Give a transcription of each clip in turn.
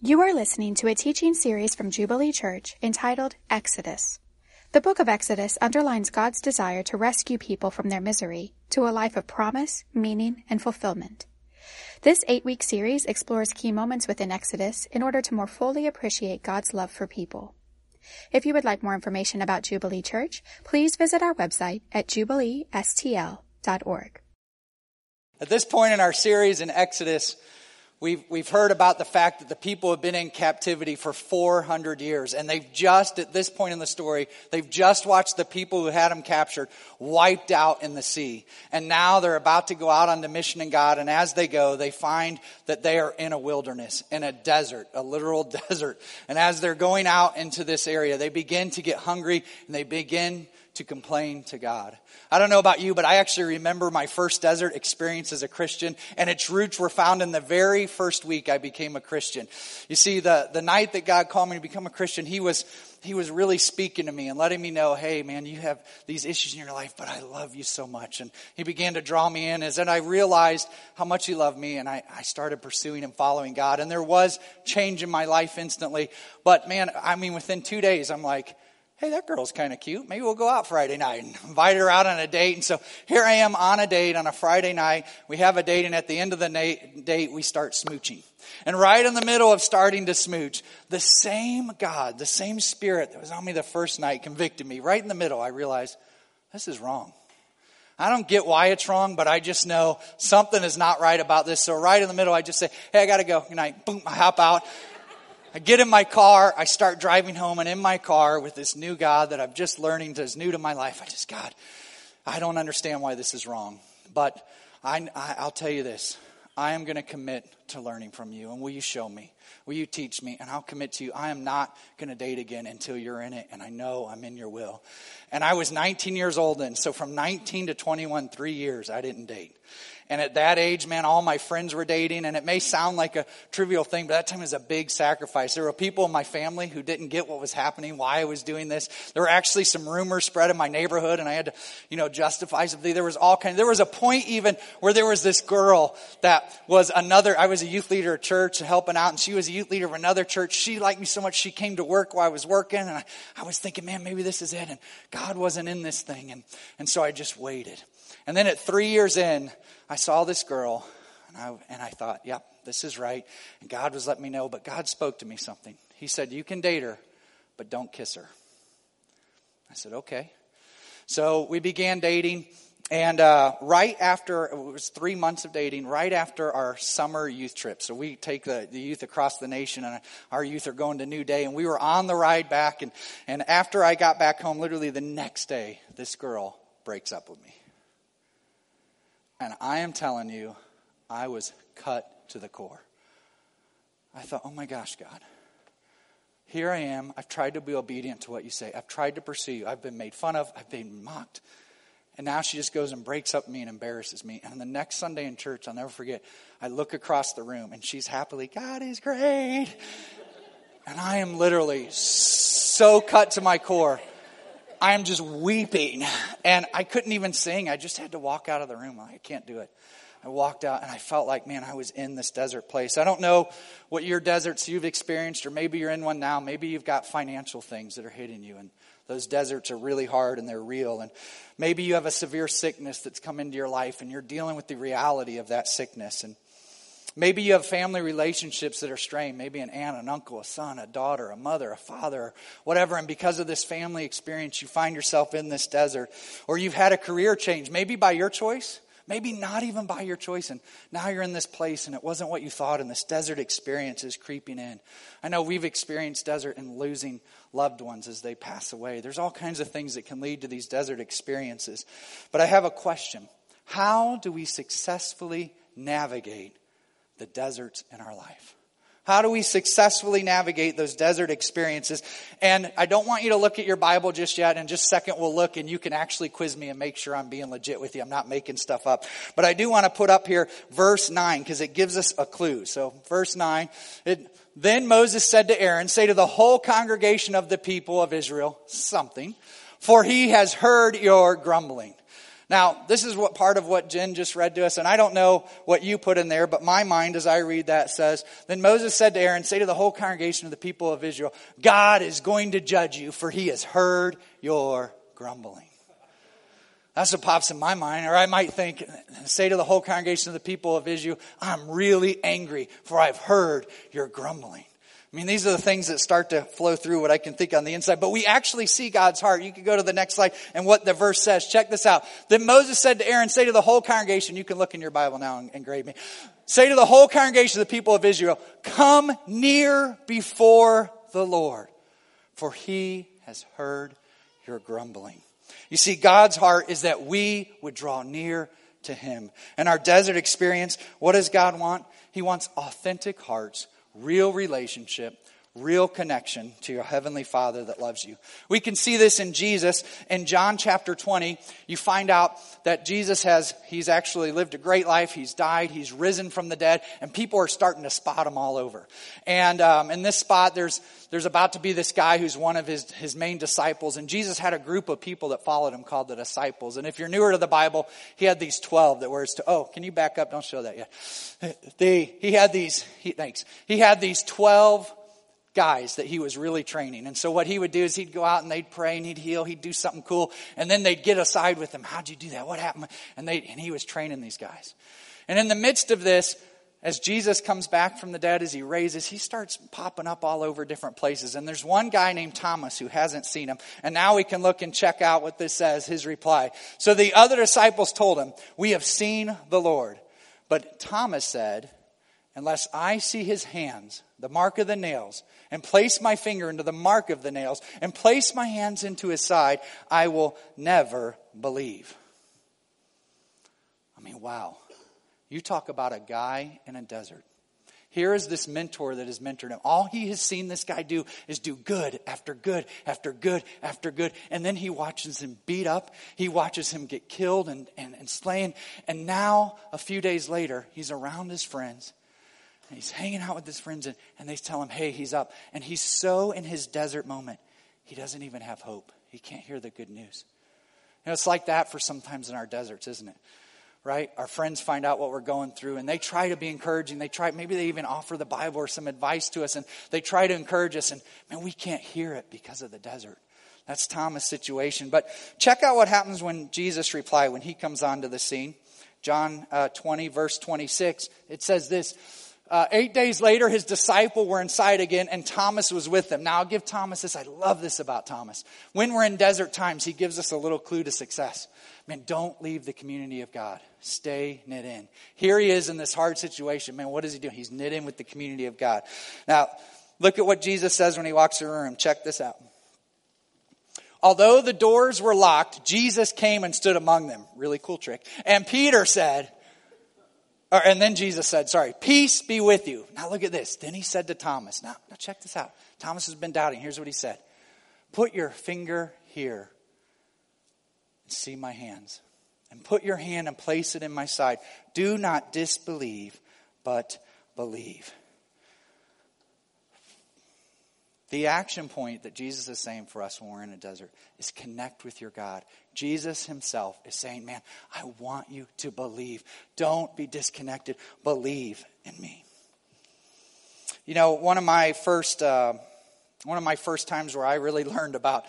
You are listening to a teaching series from Jubilee Church entitled Exodus. The book of Exodus underlines God's desire to rescue people from their misery to a life of promise, meaning, and fulfillment. This eight week series explores key moments within Exodus in order to more fully appreciate God's love for people. If you would like more information about Jubilee Church, please visit our website at jubileestl.org. At this point in our series in Exodus, We've, we've heard about the fact that the people have been in captivity for 400 years, and they've just, at this point in the story, they've just watched the people who had them captured wiped out in the sea. And now they're about to go out on the mission in God, and as they go, they find that they are in a wilderness, in a desert, a literal desert. And as they're going out into this area, they begin to get hungry, and they begin to complain to God. I don't know about you, but I actually remember my first desert experience as a Christian, and its roots were found in the very first week I became a Christian. You see, the, the night that God called me to become a Christian, He was, He was really speaking to me and letting me know, hey man, you have these issues in your life, but I love you so much. And He began to draw me in as then I realized how much He loved me, and I, I started pursuing and following God. And there was change in my life instantly. But man, I mean, within two days, I'm like, hey, that girl's kind of cute. Maybe we'll go out Friday night and invite her out on a date. And so here I am on a date on a Friday night. We have a date, and at the end of the date, we start smooching. And right in the middle of starting to smooch, the same God, the same spirit that was on me the first night convicted me. Right in the middle, I realized this is wrong. I don't get why it's wrong, but I just know something is not right about this. So right in the middle, I just say, hey, I gotta go. Good night. Boom, I hop out. I get in my car, I start driving home, and in my car with this new God that I'm just learning to, is new to my life, I just, God, I don't understand why this is wrong. But I, I, will tell you this I am going to commit to learning from you, and will you show me? Will you teach me? And I'll commit to you. I am not going to date again until you're in it, and I know I'm in your will. And I was 19 years old then, so from 19 to 21, three years, I didn't date. And at that age, man, all my friends were dating. And it may sound like a trivial thing, but that time was a big sacrifice. There were people in my family who didn't get what was happening, why I was doing this. There were actually some rumors spread in my neighborhood, and I had to, you know, justify something. There was all kinds. There was a point even where there was this girl that was another. I was a youth leader at church helping out, and she was a youth leader of another church. She liked me so much, she came to work while I was working, and I, I was thinking, man, maybe this is it. And God wasn't in this thing, and and so I just waited. And then at three years in, I saw this girl and I, and I thought, yep, this is right. And God was letting me know, but God spoke to me something. He said, You can date her, but don't kiss her. I said, Okay. So we began dating. And uh, right after, it was three months of dating, right after our summer youth trip. So we take the, the youth across the nation, and our youth are going to New Day. And we were on the ride back. And, and after I got back home, literally the next day, this girl breaks up with me. And I am telling you, I was cut to the core. I thought, oh my gosh, God. Here I am. I've tried to be obedient to what you say. I've tried to pursue you. I've been made fun of. I've been mocked. And now she just goes and breaks up me and embarrasses me. And the next Sunday in church, I'll never forget, I look across the room and she's happily, God is great. And I am literally so cut to my core. I am just weeping. And I couldn't even sing. I just had to walk out of the room. I can't do it. I walked out and I felt like, man, I was in this desert place. I don't know what your deserts you've experienced, or maybe you're in one now. Maybe you've got financial things that are hitting you, and those deserts are really hard and they're real. And maybe you have a severe sickness that's come into your life, and you're dealing with the reality of that sickness. And Maybe you have family relationships that are strained. Maybe an aunt, an uncle, a son, a daughter, a mother, a father, whatever. And because of this family experience, you find yourself in this desert. Or you've had a career change, maybe by your choice, maybe not even by your choice. And now you're in this place and it wasn't what you thought, and this desert experience is creeping in. I know we've experienced desert and losing loved ones as they pass away. There's all kinds of things that can lead to these desert experiences. But I have a question How do we successfully navigate the deserts in our life. How do we successfully navigate those desert experiences? And I don't want you to look at your Bible just yet. In just a second, we'll look and you can actually quiz me and make sure I'm being legit with you. I'm not making stuff up. But I do want to put up here verse 9 because it gives us a clue. So, verse 9, it, then Moses said to Aaron, Say to the whole congregation of the people of Israel something, for he has heard your grumbling. Now, this is what part of what Jen just read to us, and I don't know what you put in there, but my mind as I read that says, Then Moses said to Aaron, Say to the whole congregation of the people of Israel, God is going to judge you, for he has heard your grumbling. That's what pops in my mind. Or I might think, say to the whole congregation of the people of Israel, I'm really angry, for I've heard your grumbling. I mean, these are the things that start to flow through what I can think on the inside. But we actually see God's heart. You can go to the next slide and what the verse says. Check this out. Then Moses said to Aaron, say to the whole congregation, you can look in your Bible now and, and grade me. Say to the whole congregation of the people of Israel, come near before the Lord, for he has heard your grumbling. You see, God's heart is that we would draw near to him. In our desert experience, what does God want? He wants authentic hearts real relationship, real connection to your heavenly father that loves you. We can see this in Jesus. In John chapter 20, you find out that Jesus has, he's actually lived a great life. He's died. He's risen from the dead and people are starting to spot him all over. And, um, in this spot, there's, there's about to be this guy who's one of his, his main disciples. And Jesus had a group of people that followed him called the disciples. And if you're newer to the Bible, he had these 12 that were his, to, oh, can you back up? Don't show that yet. The, he had these, he, thanks. He had these 12 guys that he was really training. And so what he would do is he'd go out and they'd pray and he'd heal, he'd do something cool, and then they'd get aside with him. How'd you do that? What happened? And they and he was training these guys. And in the midst of this, as Jesus comes back from the dead, as he raises, he starts popping up all over different places. And there's one guy named Thomas who hasn't seen him. And now we can look and check out what this says, his reply. So the other disciples told him, We have seen the Lord. But Thomas said, Unless I see his hands, the mark of the nails, and place my finger into the mark of the nails, and place my hands into his side, I will never believe. I mean, wow. You talk about a guy in a desert. Here is this mentor that has mentored him. All he has seen this guy do is do good after good after good after good. And then he watches him beat up. He watches him get killed and, and, and slain. And now, a few days later, he's around his friends. And he's hanging out with his friends, and, and they tell him, hey, he's up. And he's so in his desert moment, he doesn't even have hope. He can't hear the good news. You know, it's like that for sometimes in our deserts, isn't it? right? Our friends find out what we're going through and they try to be encouraging. They try, maybe they even offer the Bible or some advice to us and they try to encourage us and man, we can't hear it because of the desert. That's Thomas' situation. But check out what happens when Jesus replied, when he comes onto the scene. John uh, 20, verse 26, it says this. Uh, eight days later, his disciple were inside again, and Thomas was with them. Now, I'll give Thomas this. I love this about Thomas. When we're in desert times, he gives us a little clue to success. Man, don't leave the community of God. Stay knit in. Here he is in this hard situation. Man, what is he doing? He's knit in with the community of God. Now, look at what Jesus says when he walks in the room. Check this out. Although the doors were locked, Jesus came and stood among them. Really cool trick. And Peter said, or, and then Jesus said, sorry, peace be with you. Now look at this. Then he said to Thomas, now, now check this out. Thomas has been doubting. Here's what he said. Put your finger here and see my hands. And put your hand and place it in my side. Do not disbelieve, but believe. The action point that Jesus is saying for us when we're in a desert is connect with your God. Jesus himself is saying, Man, I want you to believe. Don't be disconnected. Believe in me. You know, one of my first, uh, one of my first times where I really learned about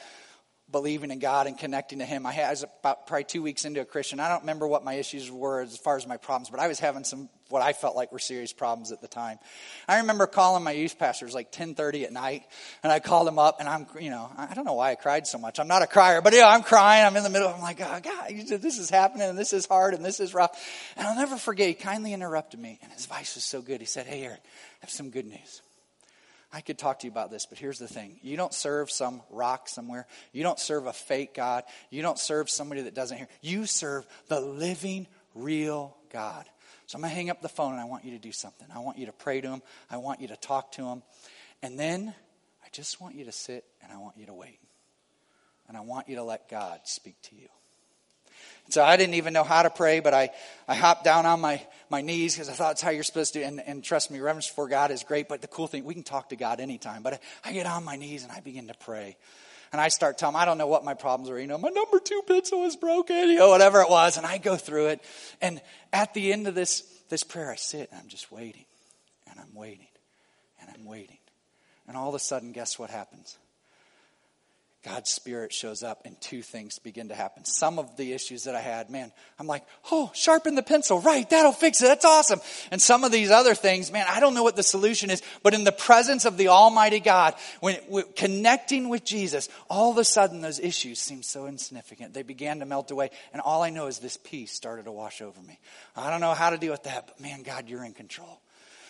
believing in God and connecting to Him. I, was about probably two weeks into a Christian. I don't remember what my issues were as far as my problems, but I was having some what I felt like were serious problems at the time. I remember calling my youth pastors like 10:30 at night, and I called him up, and I'm, you know, I don't know why I cried so much. I'm not a crier, but yeah, I'm crying. I'm in the middle. I'm like, oh, God, this is happening, and this is hard, and this is rough. And I'll never forget. He kindly interrupted me, and his voice was so good. He said, "Hey, Eric, I have some good news." I could talk to you about this, but here's the thing. You don't serve some rock somewhere. You don't serve a fake God. You don't serve somebody that doesn't hear. You serve the living, real God. So I'm going to hang up the phone and I want you to do something. I want you to pray to him. I want you to talk to him. And then I just want you to sit and I want you to wait. And I want you to let God speak to you. So I didn't even know how to pray, but I, I hopped down on my, my knees because I thought that's how you're supposed to. And, and trust me, reverence for God is great, but the cool thing, we can talk to God anytime. But I, I get on my knees and I begin to pray. And I start telling them, I don't know what my problems were. You know, my number two pencil is broken, you know, whatever it was. And I go through it. And at the end of this, this prayer, I sit and I'm just waiting and I'm waiting and I'm waiting. And all of a sudden, guess what happens? God's Spirit shows up and two things begin to happen. Some of the issues that I had, man, I'm like, oh, sharpen the pencil. Right, that'll fix it. That's awesome. And some of these other things, man, I don't know what the solution is, but in the presence of the Almighty God, when connecting with Jesus, all of a sudden those issues seem so insignificant. They began to melt away. And all I know is this peace started to wash over me. I don't know how to deal with that, but man, God, you're in control.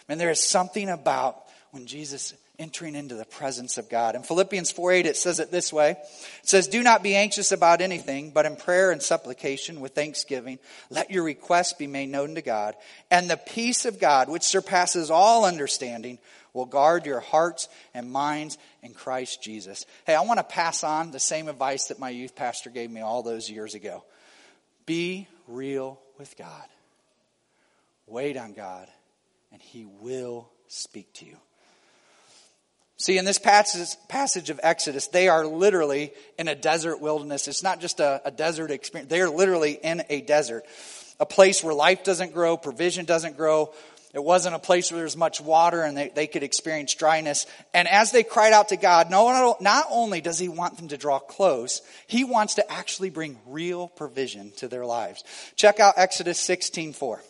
And there is something about when Jesus entering into the presence of God. In Philippians 4 8, it says it this way. It says, Do not be anxious about anything, but in prayer and supplication with thanksgiving, let your requests be made known to God. And the peace of God, which surpasses all understanding, will guard your hearts and minds in Christ Jesus. Hey, I want to pass on the same advice that my youth pastor gave me all those years ago. Be real with God. Wait on God, and He will speak to you. See, in this passage, passage of Exodus, they are literally in a desert wilderness. It's not just a, a desert experience. They are literally in a desert, a place where life doesn't grow, provision doesn't grow. It wasn't a place where there's much water and they, they could experience dryness. And as they cried out to God, no, not only does he want them to draw close, he wants to actually bring real provision to their lives. Check out Exodus 16, 4.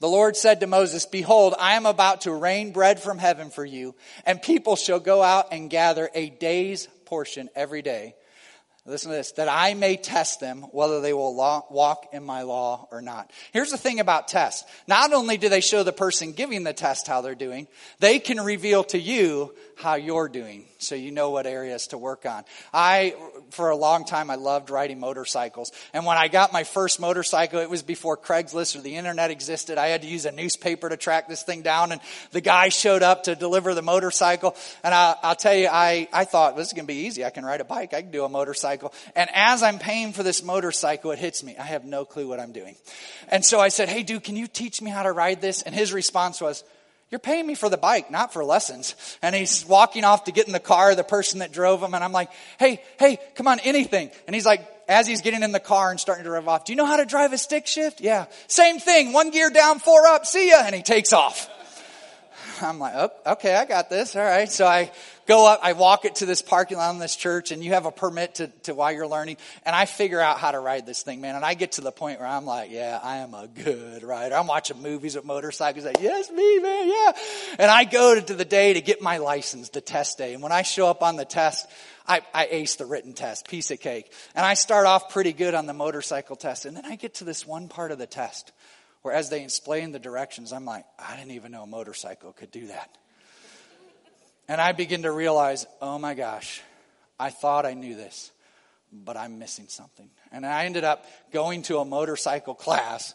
The Lord said to Moses, Behold, I am about to rain bread from heaven for you, and people shall go out and gather a day's portion every day Listen to this, that I may test them whether they will walk in my law or not. Here's the thing about tests. Not only do they show the person giving the test how they're doing, they can reveal to you how you're doing so you know what areas to work on. I, for a long time, I loved riding motorcycles. And when I got my first motorcycle, it was before Craigslist or the internet existed. I had to use a newspaper to track this thing down and the guy showed up to deliver the motorcycle. And I, will tell you, I, I thought this is going to be easy. I can ride a bike. I can do a motorcycle motorcycle. And as I'm paying for this motorcycle, it hits me. I have no clue what I'm doing. And so I said, Hey, dude, can you teach me how to ride this? And his response was, you're paying me for the bike, not for lessons. And he's walking off to get in the car, the person that drove him. And I'm like, hey, hey, come on, anything. And he's like, as he's getting in the car and starting to rev off, do you know how to drive a stick shift? Yeah. Same thing. One gear down, four up. See ya. And he takes off. I'm like, oh, okay, I got this. All right. So I go up, I walk it to this parking lot in this church, and you have a permit to, to while you're learning, and I figure out how to ride this thing, man. And I get to the point where I'm like, yeah, I am a good rider. I'm watching movies with motorcycles. Like, yes, me, man, yeah. And I go to, to the day to get my license, the test day. And when I show up on the test, I, I ace the written test, piece of cake. And I start off pretty good on the motorcycle test. And then I get to this one part of the test where as they explain the directions, I'm like, I didn't even know a motorcycle could do that. And I begin to realize, oh my gosh, I thought I knew this, but I'm missing something. And I ended up going to a motorcycle class,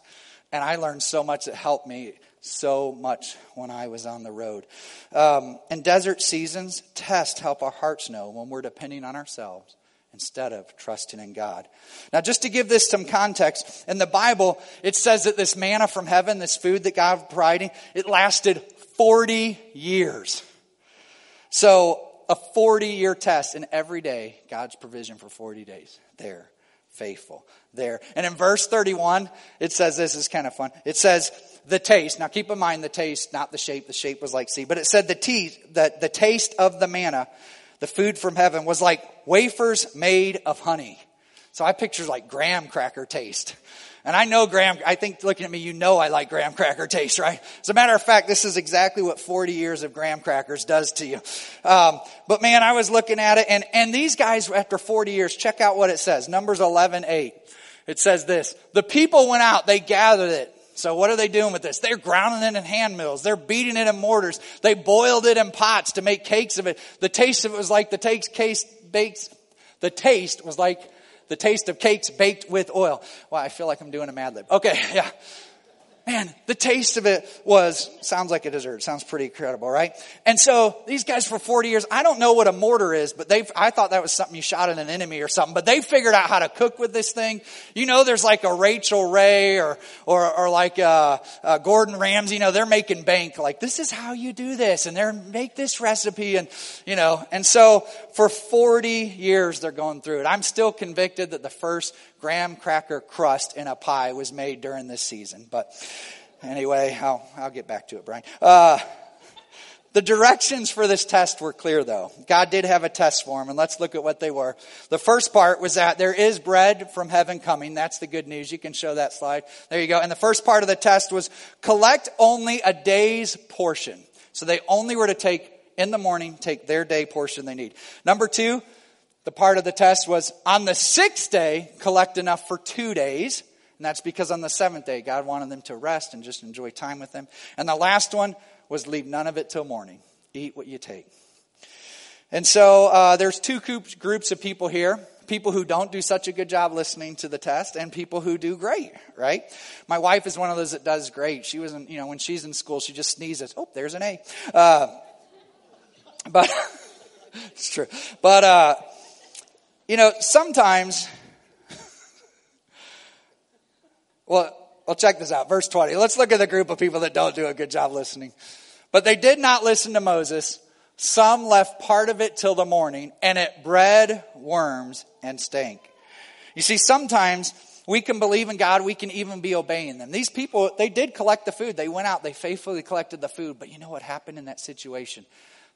and I learned so much that helped me so much when I was on the road. Um, in desert seasons, tests help our hearts know when we're depending on ourselves instead of trusting in God. Now, just to give this some context, in the Bible, it says that this manna from heaven, this food that God providing, it lasted 40 years. So, a 40 year test, and every day, God's provision for 40 days. There, faithful. There. And in verse 31, it says this is kind of fun. It says, the taste. Now keep in mind the taste, not the shape. The shape was like sea. But it said the, tea, the, the taste of the manna the food from heaven was like wafers made of honey. So I picture like graham cracker taste. And I know graham, I think looking at me, you know I like graham cracker taste, right? As a matter of fact, this is exactly what 40 years of graham crackers does to you. Um, but man, I was looking at it and, and these guys, after 40 years, check out what it says. Numbers 11, 8. It says this, the people went out, they gathered it. So what are they doing with this? They're grounding it in hand mills. They're beating it in mortars. They boiled it in pots to make cakes of it. The taste of it was like the taste case bakes. The taste was like the taste of cakes baked with oil. Wow, I feel like I'm doing a Mad Lib. Okay, yeah. Man, the taste of it was, sounds like a dessert. Sounds pretty incredible, right? And so these guys for 40 years, I don't know what a mortar is, but they've, I thought that was something you shot at an enemy or something, but they figured out how to cook with this thing. You know, there's like a Rachael Ray or, or, or like, uh, uh, Gordon Ramsay, you know, they're making bank. Like, this is how you do this. And they're, make this recipe and, you know, and so for 40 years they're going through it. I'm still convicted that the first graham cracker crust in a pie was made during this season. But anyway, I'll, I'll get back to it, Brian. Uh, the directions for this test were clear though. God did have a test for him and let's look at what they were. The first part was that there is bread from heaven coming. That's the good news. You can show that slide. There you go. And the first part of the test was collect only a day's portion. So they only were to take in the morning, take their day portion they need. Number two, the part of the test was on the sixth day, collect enough for two days. And that's because on the seventh day, God wanted them to rest and just enjoy time with Him. And the last one was leave none of it till morning. Eat what you take. And so uh, there's two groups of people here people who don't do such a good job listening to the test and people who do great, right? My wife is one of those that does great. She wasn't, you know, when she's in school, she just sneezes. Oh, there's an A. Uh, but it's true. But, uh, you know, sometimes, well, well, check this out. Verse 20. Let's look at the group of people that don't do a good job listening. But they did not listen to Moses. Some left part of it till the morning, and it bred worms and stank. You see, sometimes we can believe in God, we can even be obeying them. These people, they did collect the food. They went out, they faithfully collected the food. But you know what happened in that situation?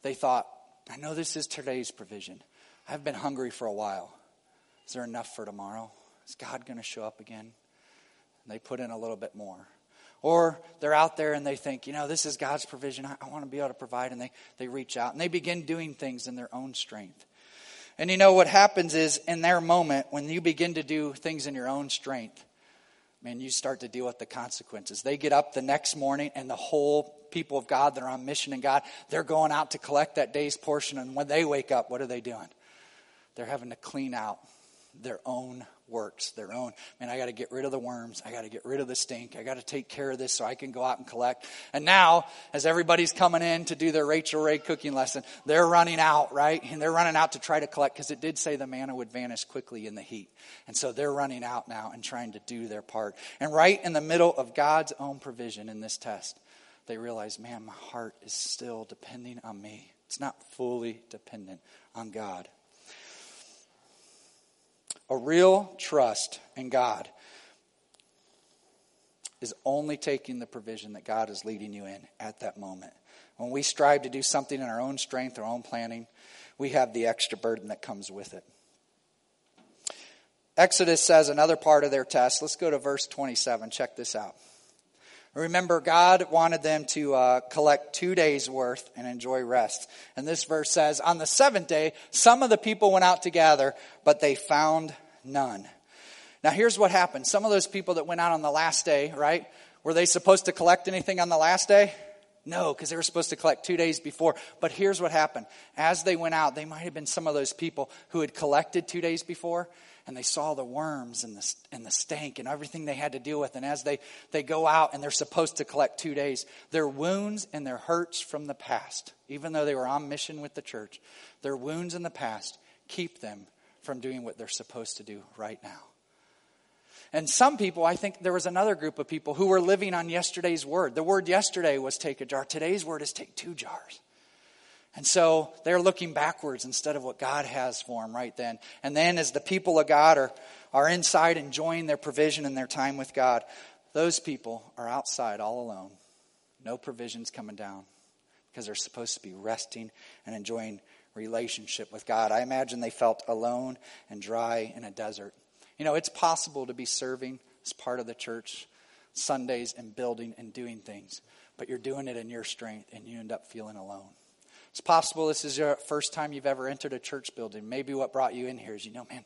They thought, I know this is today's provision. I've been hungry for a while. Is there enough for tomorrow? Is God going to show up again? And they put in a little bit more. Or they're out there and they think, you know, this is God's provision. I, I want to be able to provide. And they, they reach out and they begin doing things in their own strength. And you know what happens is in their moment, when you begin to do things in your own strength, man, you start to deal with the consequences. They get up the next morning and the whole people of God that are on mission in God, they're going out to collect that day's portion. And when they wake up, what are they doing? They're having to clean out their own works, their own. Man, I got to get rid of the worms. I got to get rid of the stink. I got to take care of this so I can go out and collect. And now, as everybody's coming in to do their Rachael Ray cooking lesson, they're running out, right? And they're running out to try to collect because it did say the manna would vanish quickly in the heat. And so they're running out now and trying to do their part. And right in the middle of God's own provision in this test, they realize, man, my heart is still depending on me. It's not fully dependent on God. A real trust in God is only taking the provision that God is leading you in at that moment. When we strive to do something in our own strength, our own planning, we have the extra burden that comes with it. Exodus says another part of their test. Let's go to verse 27. Check this out. Remember, God wanted them to uh, collect two days' worth and enjoy rest. And this verse says, On the seventh day, some of the people went out to gather, but they found none. Now, here's what happened. Some of those people that went out on the last day, right? Were they supposed to collect anything on the last day? No, because they were supposed to collect two days before. But here's what happened. As they went out, they might have been some of those people who had collected two days before, and they saw the worms and the, and the stank and everything they had to deal with. And as they, they go out and they're supposed to collect two days, their wounds and their hurts from the past, even though they were on mission with the church, their wounds in the past keep them from doing what they're supposed to do right now. And some people, I think there was another group of people who were living on yesterday's word. The word yesterday was take a jar. Today's word is take two jars. And so they're looking backwards instead of what God has for them right then. And then as the people of God are, are inside enjoying their provision and their time with God, those people are outside all alone. No provisions coming down because they're supposed to be resting and enjoying relationship with God. I imagine they felt alone and dry in a desert. You know, it's possible to be serving as part of the church Sundays and building and doing things, but you're doing it in your strength and you end up feeling alone. It's possible this is your first time you've ever entered a church building. Maybe what brought you in here is you know, man,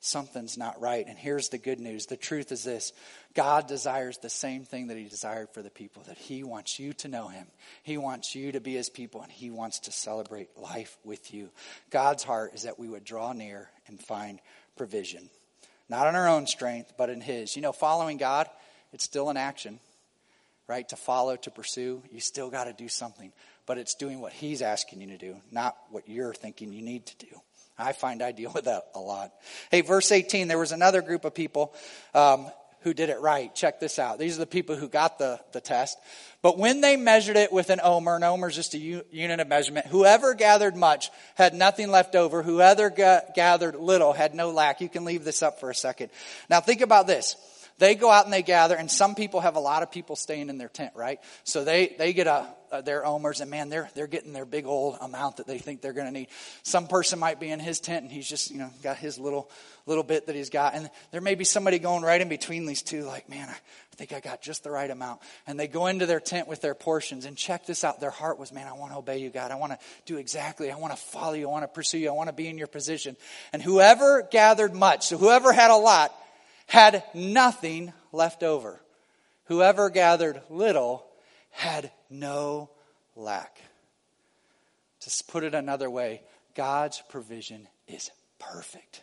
something's not right. And here's the good news the truth is this God desires the same thing that He desired for the people, that He wants you to know Him. He wants you to be His people, and He wants to celebrate life with you. God's heart is that we would draw near and find provision. Not in our own strength, but in His. You know, following God, it's still an action. right? To follow, to pursue, you still got to do something. But it's doing what He's asking you to do, not what you're thinking you need to do. I find I deal with that a lot. Hey, verse 18, there was another group of people um, who did it right. Check this out. These are the people who got the, the test. But when they measured it with an omer, an omer is just a u- unit of measurement, whoever gathered much had nothing left over. Whoever ga- gathered little had no lack. You can leave this up for a second. Now think about this. They go out and they gather, and some people have a lot of people staying in their tent, right? So they, they get a, their omers, and man, they're, they're getting their big old amount that they think they're going to need. Some person might be in his tent, and he's just, you know, got his little, little bit that he's got. And there may be somebody going right in between these two, like, man, I think I got just the right amount. And they go into their tent with their portions, and check this out. Their heart was, man, I want to obey you, God. I want to do exactly. I want to follow you. I want to pursue you. I want to be in your position. And whoever gathered much, so whoever had a lot, had nothing left over. Whoever gathered little had no lack. To put it another way, God's provision is perfect.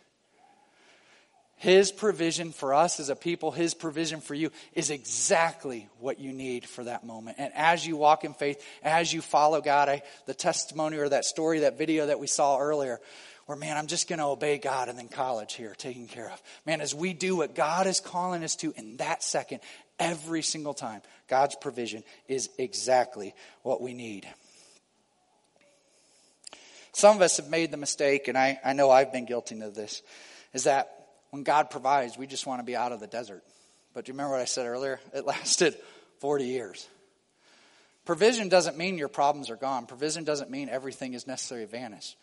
His provision for us as a people, His provision for you is exactly what you need for that moment. And as you walk in faith, as you follow God, I, the testimony or that story, that video that we saw earlier, where, man, I'm just going to obey God and then college here taken care of. Man, as we do what God is calling us to in that second, every single time, God's provision is exactly what we need. Some of us have made the mistake, and I, I know I've been guilty of this, is that when God provides, we just want to be out of the desert. But do you remember what I said earlier? It lasted 40 years. Provision doesn't mean your problems are gone. Provision doesn't mean everything is necessarily vanished.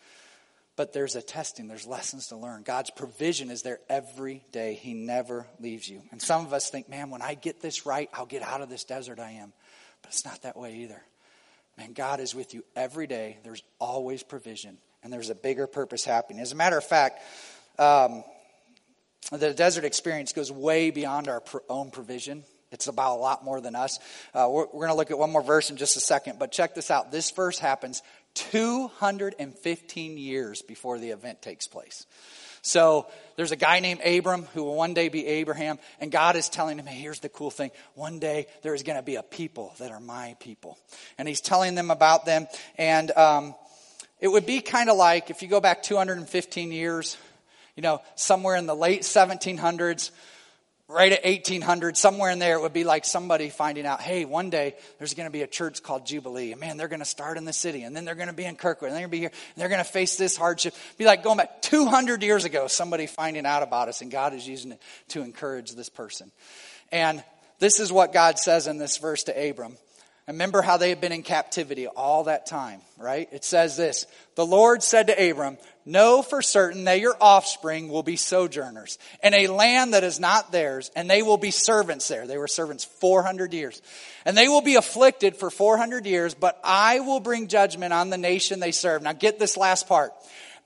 But there's a testing, there's lessons to learn. God's provision is there every day. He never leaves you. And some of us think, man, when I get this right, I'll get out of this desert I am. But it's not that way either. Man, God is with you every day. There's always provision, and there's a bigger purpose happening. As a matter of fact, um, the desert experience goes way beyond our own provision. It's about a lot more than us. Uh, we're, we're going to look at one more verse in just a second, but check this out. This verse happens 215 years before the event takes place. So there's a guy named Abram who will one day be Abraham, and God is telling him, hey, here's the cool thing. One day there is going to be a people that are my people. And he's telling them about them. And um, it would be kind of like if you go back 215 years, you know, somewhere in the late 1700s, right at 1800, somewhere in there, it would be like somebody finding out, hey, one day there's going to be a church called Jubilee. And man, they're going to start in the city, and then they're going to be in Kirkwood, and they're going to be here, and they're going to face this hardship. Be like going back 200 years ago, somebody finding out about us, and God is using it to encourage this person. And this is what God says in this verse to Abram. Remember how they had been in captivity all that time, right? It says this The Lord said to Abram, Know for certain that your offspring will be sojourners in a land that is not theirs, and they will be servants there. They were servants 400 years. And they will be afflicted for 400 years, but I will bring judgment on the nation they serve. Now get this last part.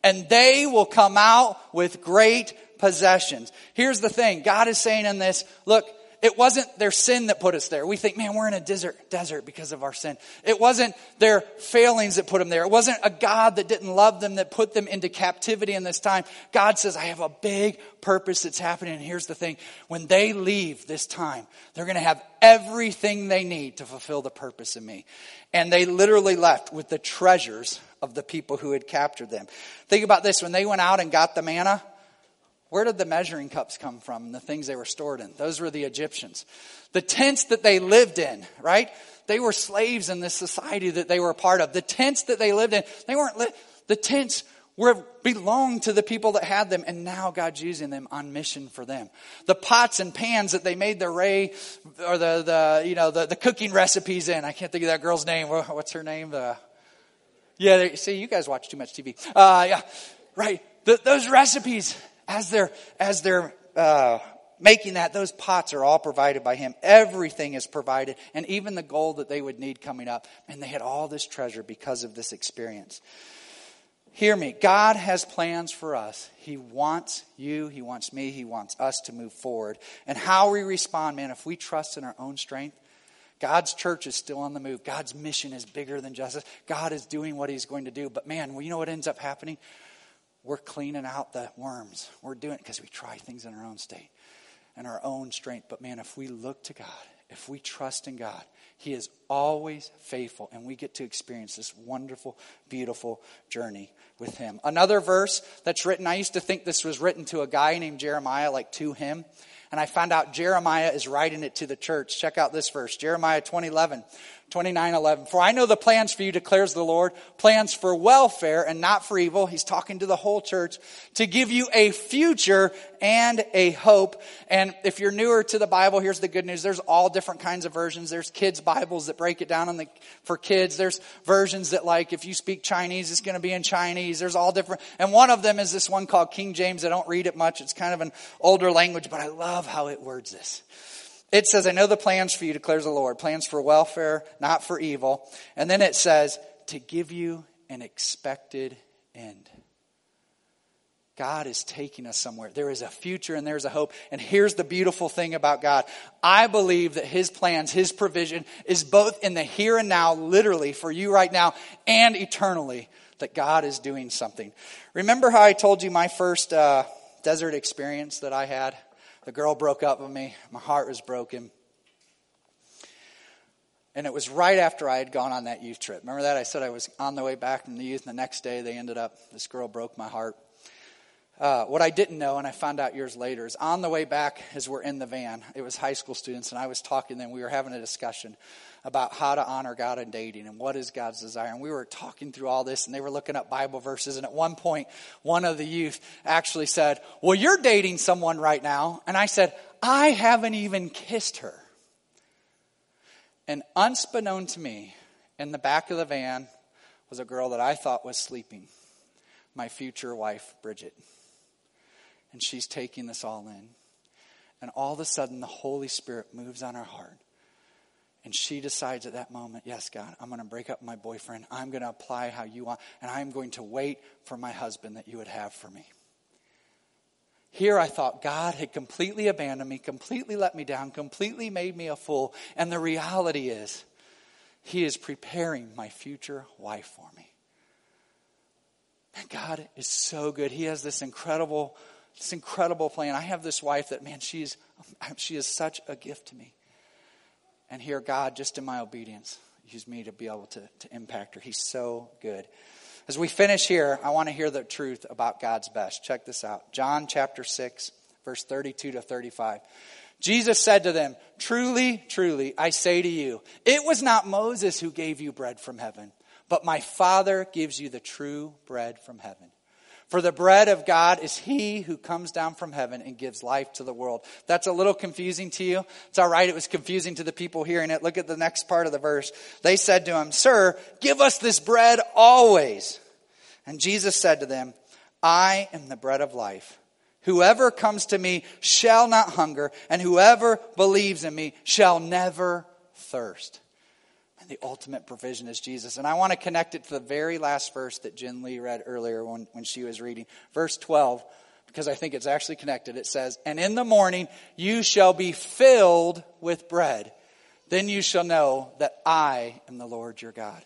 And they will come out with great possessions. Here's the thing God is saying in this look, it wasn't their sin that put us there. We think, man, we're in a desert, desert because of our sin. It wasn't their failings that put them there. It wasn't a God that didn't love them that put them into captivity in this time. God says, I have a big purpose that's happening. And here's the thing. When they leave this time, they're going to have everything they need to fulfill the purpose in me. And they literally left with the treasures of the people who had captured them. Think about this. When they went out and got the manna, where did the measuring cups come from and the things they were stored in? Those were the Egyptians. The tents that they lived in, right? They were slaves in this society that they were a part of. The tents that they lived in, they weren't, li- the tents were belonged to the people that had them, and now God's using them on mission for them. The pots and pans that they made the ray, or the, the you know, the, the cooking recipes in. I can't think of that girl's name. What's her name? The, yeah, they, see, you guys watch too much TV. Uh, yeah, right. The, those recipes, as they're, as they're, uh, making that, those pots are all provided by him. Everything is provided, and even the gold that they would need coming up. And they had all this treasure because of this experience. Hear me. God has plans for us. He wants you, He wants me, He wants us to move forward. And how we respond, man, if we trust in our own strength, God's church is still on the move. God's mission is bigger than justice. God is doing what He's going to do. But man, well, you know what ends up happening? We're cleaning out the worms. We're doing it because we try things in our own state and our own strength. But man, if we look to God, if we trust in God, He is always faithful, and we get to experience this wonderful, beautiful journey with Him. Another verse that's written, I used to think this was written to a guy named Jeremiah, like to him. And I found out Jeremiah is writing it to the church. Check out this verse, Jeremiah 2011. 29 11. For I know the plans for you, declares the Lord, plans for welfare and not for evil. He's talking to the whole church to give you a future and a hope. And if you're newer to the Bible, here's the good news. There's all different kinds of versions. There's kids' Bibles that break it down the, for kids. There's versions that like, if you speak Chinese, it's going to be in Chinese. There's all different. And one of them is this one called King James. I don't read it much. It's kind of an older language, but I love how it words this. It says, I know the plans for you, declares the Lord, plans for welfare, not for evil. And then it says, to give you an expected end. God is taking us somewhere. There is a future and there's a hope. And here's the beautiful thing about God. I believe that His plans, His provision is both in the here and now, literally for you right now, and eternally, that God is doing something. Remember how I told you my first uh, desert experience that I had? The girl broke up with me. My heart was broken. And it was right after I had gone on that youth trip. Remember that? I said I was on the way back from the youth, and the next day they ended up, this girl broke my heart. Uh, what I didn't know, and I found out years later, is on the way back as we're in the van, it was high school students, and I was talking to them. We were having a discussion about how to honor God in dating and what is God's desire. And we were talking through all this, and they were looking up Bible verses. And at one point, one of the youth actually said, Well, you're dating someone right now. And I said, I haven't even kissed her. And unbeknown to me, in the back of the van was a girl that I thought was sleeping, my future wife, Bridget and she's taking this all in. And all of a sudden, the Holy Spirit moves on her heart. And she decides at that moment, yes, God, I'm going to break up my boyfriend. I'm going to apply how you want. And I'm going to wait for my husband that you would have for me. Here I thought God had completely abandoned me, completely let me down, completely made me a fool. And the reality is, He is preparing my future wife for me. And God is so good. He has this incredible this incredible plan. I have this wife that, man, she's, she is such a gift to me. And here, God, just in my obedience, used me to be able to, to impact her. He's so good. As we finish here, I want to hear the truth about God's best. Check this out John chapter 6, verse 32 to 35. Jesus said to them, Truly, truly, I say to you, it was not Moses who gave you bread from heaven, but my Father gives you the true bread from heaven. For the bread of God is he who comes down from heaven and gives life to the world. That's a little confusing to you. It's all right. It was confusing to the people hearing it. Look at the next part of the verse. They said to him, Sir, give us this bread always. And Jesus said to them, I am the bread of life. Whoever comes to me shall not hunger, and whoever believes in me shall never thirst the ultimate provision is Jesus. And I want to connect it to the very last verse that Jen Lee read earlier when, when she was reading. Verse 12, because I think it's actually connected. It says, And in the morning you shall be filled with bread. Then you shall know that I am the Lord your God.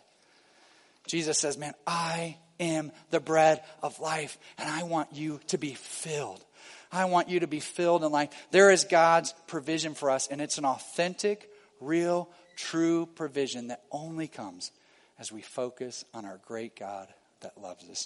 Jesus says, Man, I am the bread of life, and I want you to be filled. I want you to be filled in life. There is God's provision for us, and it's an authentic, real true provision that only comes as we focus on our great God that loves us.